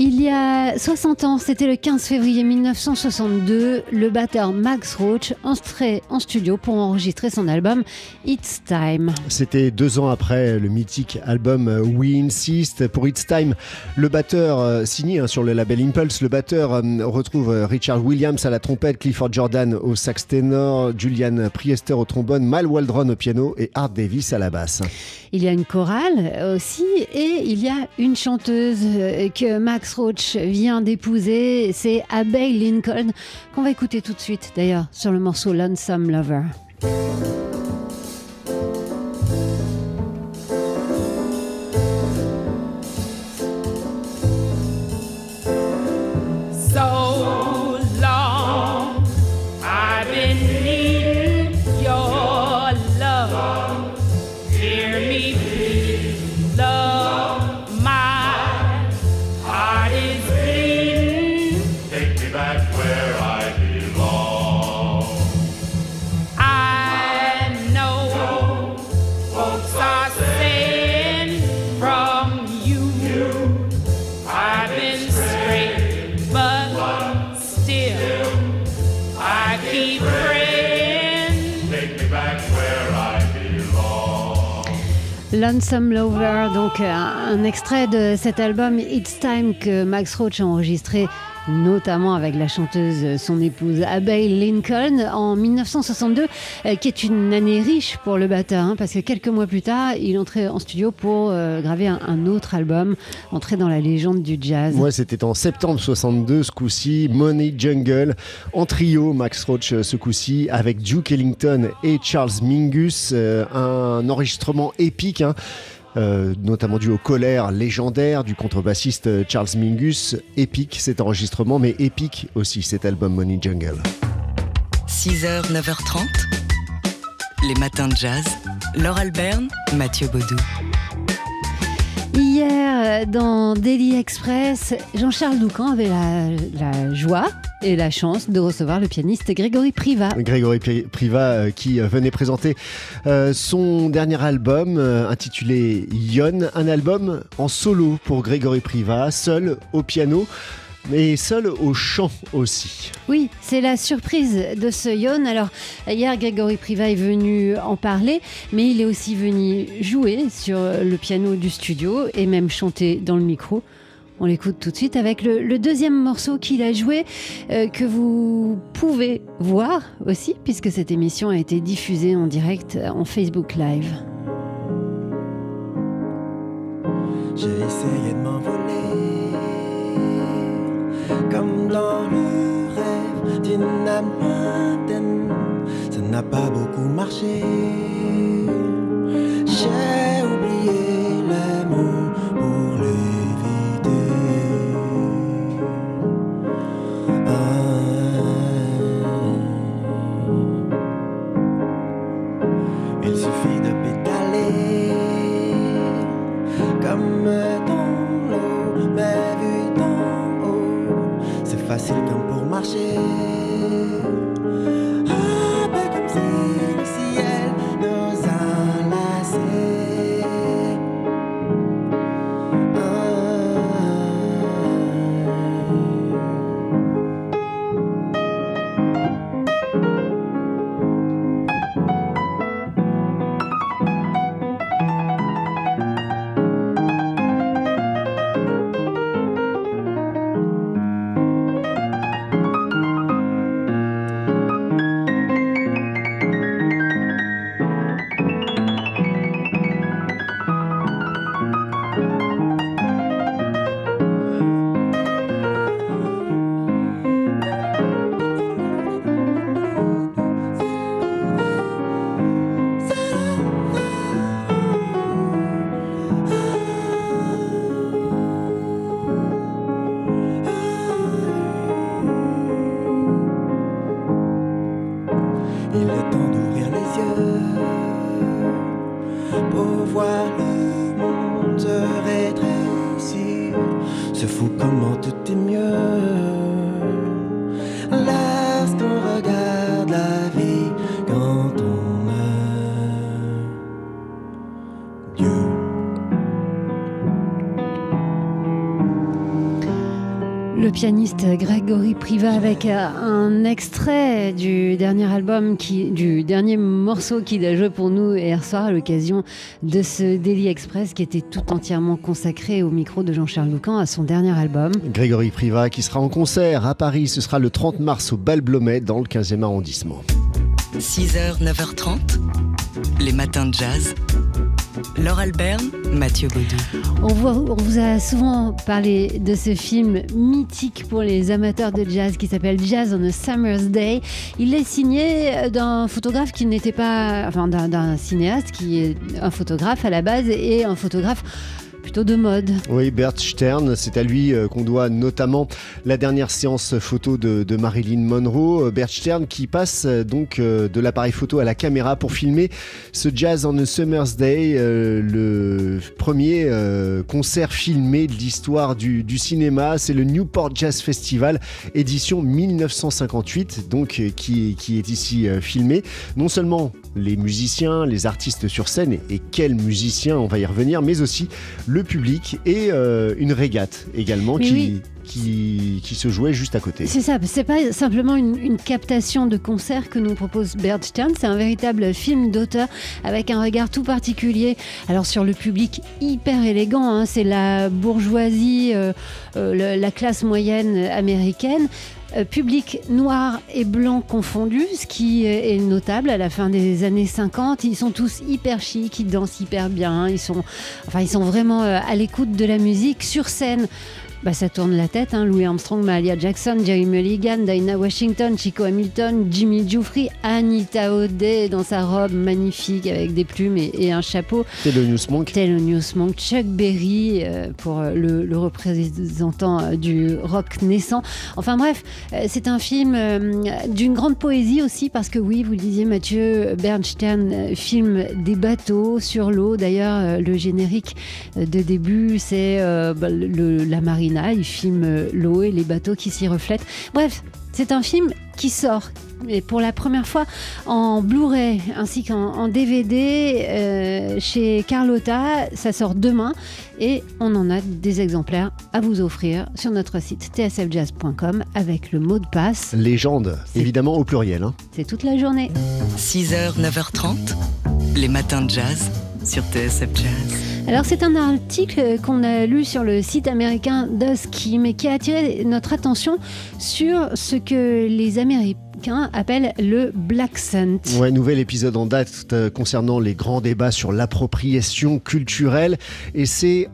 Il y a 60 ans, c'était le 15 février 1962, le batteur Max Roach entrait en studio pour enregistrer son album It's Time. C'était deux ans après le mythique album We Insist. Pour It's Time, le batteur euh, signé hein, sur le label Impulse, le batteur euh, retrouve euh, Richard Williams à la trompette, Clifford Jordan au sax ténor, Julian Priester au trombone, Mal Waldron au piano et Art Davis à la basse. Il y a une chorale aussi et il y a une chanteuse que Max Roach vient d'épouser. C'est Abbey Lincoln qu'on va écouter tout de suite d'ailleurs sur le morceau Lonesome Lover. Lonesome Lover, donc euh, un extrait de cet album It's Time que Max Roach a enregistré notamment avec la chanteuse, son épouse Abbey Lincoln, en 1962, euh, qui est une année riche pour le batteur, hein, parce que quelques mois plus tard, il entrait en studio pour euh, graver un, autre album, entrer dans la légende du jazz. Ouais, c'était en septembre 62, ce coup-ci, Money Jungle, en trio, Max Roach ce coup-ci, avec Duke Ellington et Charles Mingus, un enregistrement épique. Hein. Euh, notamment dû au colère légendaire du contrebassiste Charles Mingus. Épique cet enregistrement, mais épique aussi cet album Money Jungle. 6h, 9h30, les matins de jazz. Laure Alberne, Mathieu Baudou. Hier, dans Daily Express, Jean-Charles Doucan avait la, joie et la chance de recevoir le pianiste Grégory Priva. Grégory Priva euh, qui euh, venait présenter euh, son dernier album intitulé Yon, un album en solo pour Grégory Priva, seul au piano mais seul au chant aussi. Oui, c'est la surprise de ce Yon. Alors, hier, Grégory Priva est venu en parler, mais il est aussi venu jouer sur le piano du studio et même chanter dans le micro. On l'écoute tout de suite avec le, deuxième morceau qu'il a joué, euh, que vous pouvez voir aussi, puisque cette émission a été diffusée en direct en Facebook Live. J'ai essayé de m'envoler comme dans le rêve d'une. Ça n'a pas beaucoup marché. De pédaler comme dans l'eau, mais vu d'en haut, c'est facile comme pour marcher. Il est temps d'ouvrir les yeux pour voir le monde se rétrécir. Se fout comment tout est mieux. Le pianiste Grégory Priva avec euh, un extrait du dernier album, qui, du dernier morceau qu'il a joué pour nous hier soir à l'occasion de ce Daily Express qui était tout entièrement consacré au micro de Jean-Charles Loucan à son dernier album. Grégory Priva qui sera en concert à Paris, ce sera le 30 mars au Bal Blomet dans le 15e arrondissement. 6h, 9h30, les matins de jazz. Laure Albert, Mathieu Baudou. On, vous a souvent parlé de ce film mythique pour les amateurs de jazz qui s'appelle Jazz on a Summer's Day. Il est signé d'un photographe qui n'était pas, enfin d'un cinéaste qui est un photographe à la base et un photographe plutôt de mode. Oui, Bert Stern, c'est à lui euh, qu'on doit notamment la dernière séance photo de, Marilyn Monroe. Euh, Bert Stern qui passe euh, donc de l'appareil photo à la caméra pour filmer ce Jazz on a Summer's Day, le premier concert filmé de l'histoire du, cinéma. C'est le Newport Jazz Festival, édition 1958, donc qui, est ici filmé. Non seulement les musiciens, les artistes sur scène, et quels musiciens, on va y revenir, mais aussi le public et euh, une régate également Mais qui, oui. Qui, se jouait juste à côté. C'est ça, c'est pas simplement une, captation de concert que nous propose Bert Stern, c'est un véritable film d'auteur avec un regard tout particulier. Alors sur le public hyper élégant, hein, c'est la bourgeoisie, euh, euh, la classe moyenne américaine. euh, public noir et blanc confondu, ce qui est notable à la fin des années 50. Ils sont tous hyper chics, ils dansent hyper bien, ils sont, enfin, ils sont vraiment à l'écoute de la musique sur scène. Bah, ça tourne la tête, hein. Louis Armstrong, Mahalia Jackson, Jerry Mulligan, Dinah Washington, Chico Hamilton, Jimmy Giuffre, Anita O'Day dans sa robe magnifique avec des plumes et, et un chapeau, le Newsmonk. Thelonious Monk, Chuck Berry euh, pour euh, le, le représentant euh, du rock naissant. Enfin bref, c'est un film euh, d'une grande poésie aussi parce que oui, vous le disiez Mathieu, Bernstein filme des bateaux sur l'eau. D'ailleurs, le générique de début, c'est euh, bah, le- la marina. Il filme euh, l'eau et les bateaux qui s'y reflètent. Bref, c'est un film qui sort. Et pour la première fois en Blu-ray ainsi qu'en en DVD euh, chez Carlotta, ça sort demain et on en a des exemplaires à vous offrir sur notre site tsfjazz.com avec le mot de passe. Légende, évidemment au pluriel. hein. C'est toute la journée. 6h, 9h30, les matins de jazz sur TSF Jazz. Alors c'est un article qu'on a lu sur le site américain Dusky, mais qui a attiré notre attention sur ce que les Américains appellent le Black Scent. Ouais, nouvel épisode en date euh, concernant les grands débats sur l'appropriation culturelle. Et c'est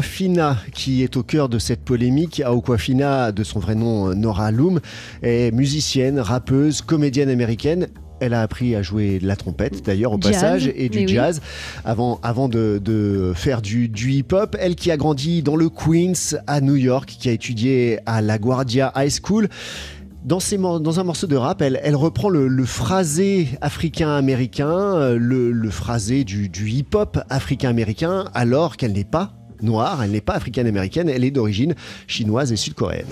Fina qui est au cœur de cette polémique. Fina, de son vrai nom euh, Nora Loom, est musicienne, rappeuse, comédienne américaine. Elle a appris à jouer de la trompette d'ailleurs au Jazz, passage et du oui. jazz avant, avant de, de faire du, du hip-hop. Elle qui a grandi dans le Queens à New York, qui a étudié à la Guardia High School. Dans, mor- dans un morceau de rap, elle, elle reprend le, le phrasé africain-américain, euh, le, le phrasé du, du hip-hop africain-américain, alors qu'elle n'est pas noire, elle n'est pas africaine-américaine, elle est d'origine chinoise et sud-coréenne.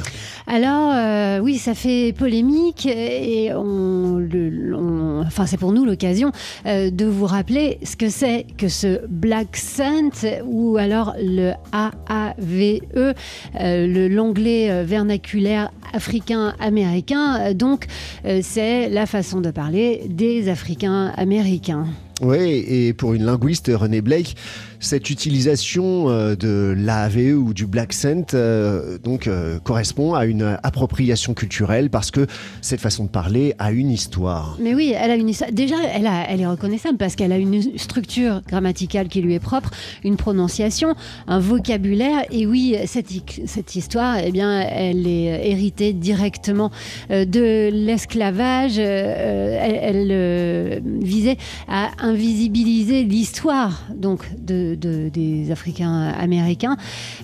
Alors euh, oui, ça fait polémique et on, le- enfin c'est pour nous l'occasion euh, de vous rappeler ce que c'est que ce Black Scent ou alors le AAVE, euh, le l'anglais euh, vernaculaire africain-américain. Donc c'est la façon de parler des Africains américains. Oui, et pour une linguiste, René Blake, cette utilisation euh, de l'AAVE ou du Black Scent euh, donc, euh, correspond à une appropriation culturelle parce que cette façon de parler a une histoire. Mais oui, elle a une histoire- déjà, elle, est reconnaissable parce qu'elle a une structure grammaticale qui lui est propre, une prononciation, un vocabulaire. Et oui, cette, hi- cette histoire, eh bien, elle est héritée directement de l'esclavage. elle visait à invisibiliser l'histoire donc de, de- des Africains américains.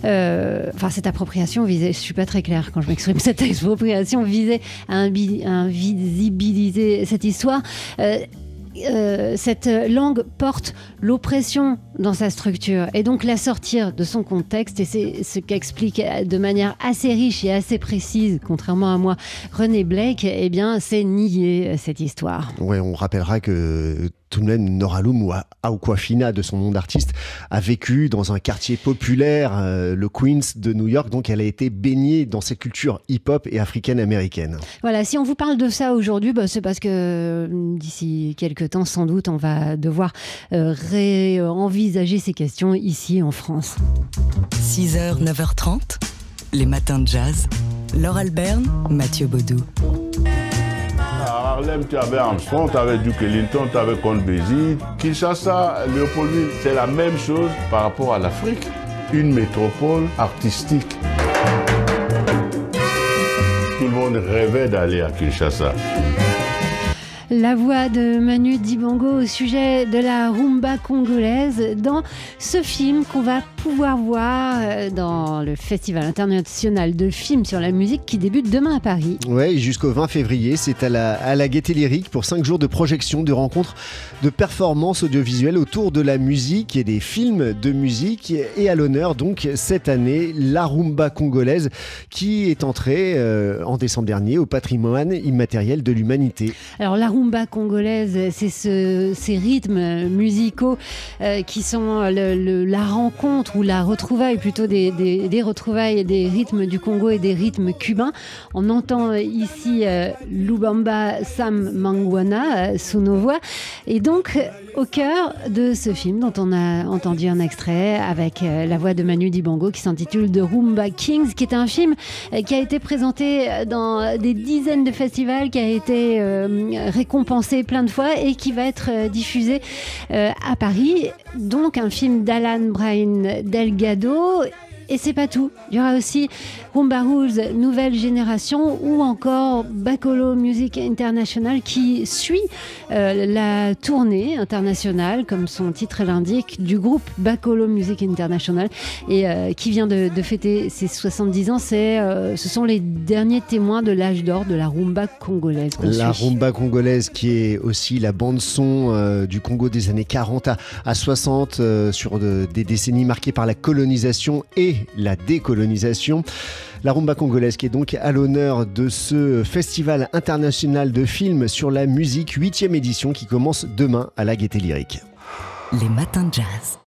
Euh, Enfin, cette appropriation visait, je suis pas très claire quand je m'exprime, cette expropriation visait à invisibiliser cette histoire. Euh, euh, cette langue porte l'oppression dans sa structure et donc la sortir de son contexte et c'est ce qu'explique de manière assez riche et assez précise, contrairement à moi, René Blake, eh bien c'est nier cette histoire. Ouais, on rappellera que tout de même Nora Loom ou Aquafina de son nom d'artiste a vécu dans un quartier populaire, euh, le Queens de New York, donc elle a été baignée dans cette culture hip-hop et africaine-américaine. Voilà, si on vous parle de ça aujourd'hui, bah, c'est parce que euh, d'ici quelques temps, sans doute, on va devoir euh, réenvisager ces questions ici en France. 6h, 9h30, les matins de jazz. Laure Alberne, Mathieu Baudou. Tu avais Armstrong, tu avais Duke Ellington, tu avais Count. Kinshasa, Léopoldville, c'est la même chose par rapport à l'Afrique. Une métropole artistique. Tout le monde rêvait d'aller à Kinshasa. La voix de Manu Dibango au sujet de la rumba congolaise dans ce film qu'on va pouvoir voir euh, dans le Festival international de films sur la musique qui débute demain à Paris. Ouais, jusqu'au 20 février, c'est à la, à la Gaîté Lyrique pour 5 jours de projection, de rencontres, de performances audiovisuelles autour de la musique et des films de musique. Et à l'honneur, donc, cette année, la rumba congolaise qui est entrée euh, en décembre dernier au patrimoine immatériel de l'humanité. Alors, la rumba congolaise, c'est ce, ces rythmes musicaux euh, qui sont le, le, la rencontre ou la retrouvaille plutôt des, des, retrouvailles des rythmes du Congo et des rythmes cubains. On entend ici euh, Lubamba Sam Mangwana euh, sous nos voix. Et donc, au cœur de ce film dont on a entendu un extrait avec euh, la voix de Manu Dibango qui s'intitule The Rumba Kings, qui est un film qui a été présenté dans des dizaines de festivals, qui a été récompensé plein de fois et qui va être diffusé à Paris. Donc un film d'Alan Brian Delgado et c'est pas tout. Il y aura aussi Rumba Rules Nouvelle Génération ou encore Bacolo Music International qui suit euh, la tournée internationale, comme son titre l'indique, du groupe Bacolo Music International et euh, qui vient de, de, fêter ses 70 ans. C'est, euh, ce sont les derniers témoins de l'âge d'or de la rumba congolaise. La suit. rumba congolaise qui est aussi la bande son euh, du Congo des années 40 à, à 60 euh, sur de, des décennies marquées par la colonisation et la décolonisation. La rumba congolaise qui est donc à l'honneur de ce festival international de films sur la musique, 8e édition qui commence demain à la Gaîté Lyrique. Les matins de jazz.